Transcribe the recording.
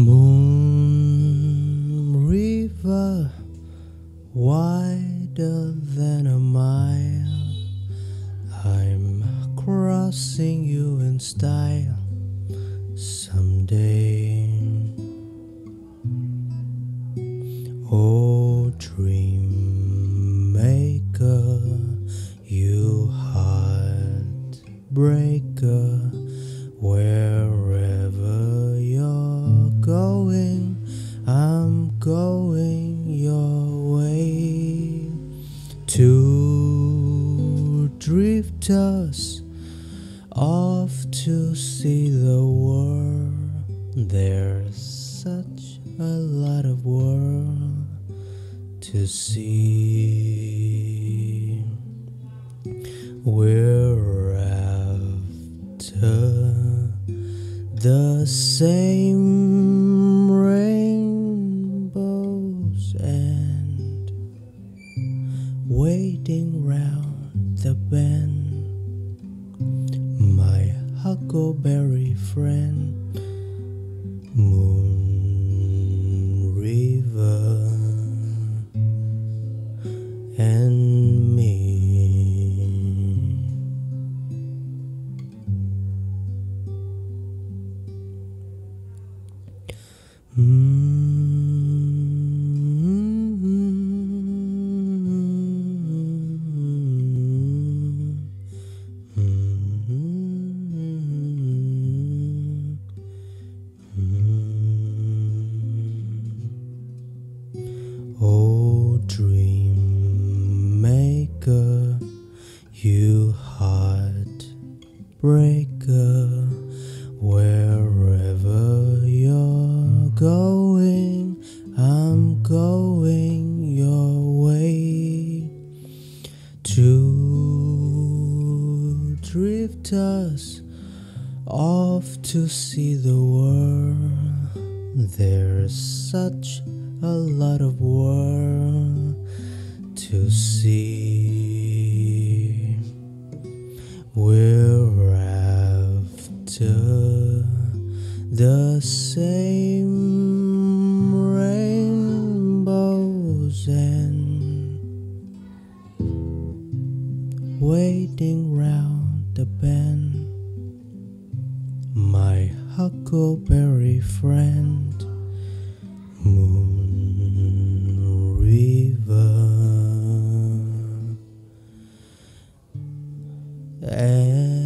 Moon River, wider than a mile. I'm crossing you in style someday. Oh, dream maker, you heartbreaker, your way. Two drifters off to see the world. There's such a lot of world to see. We're after the same waiting round the bend. My huckleberry friend, Moon River, and me. Oh, you heartbreaker, wherever you're going, I'm going your way. Two drifters off to see the world. There's such a lot of world to see. We're after the same rainbows and waiting round the bend. My huckleberry friend, Moon Yeah.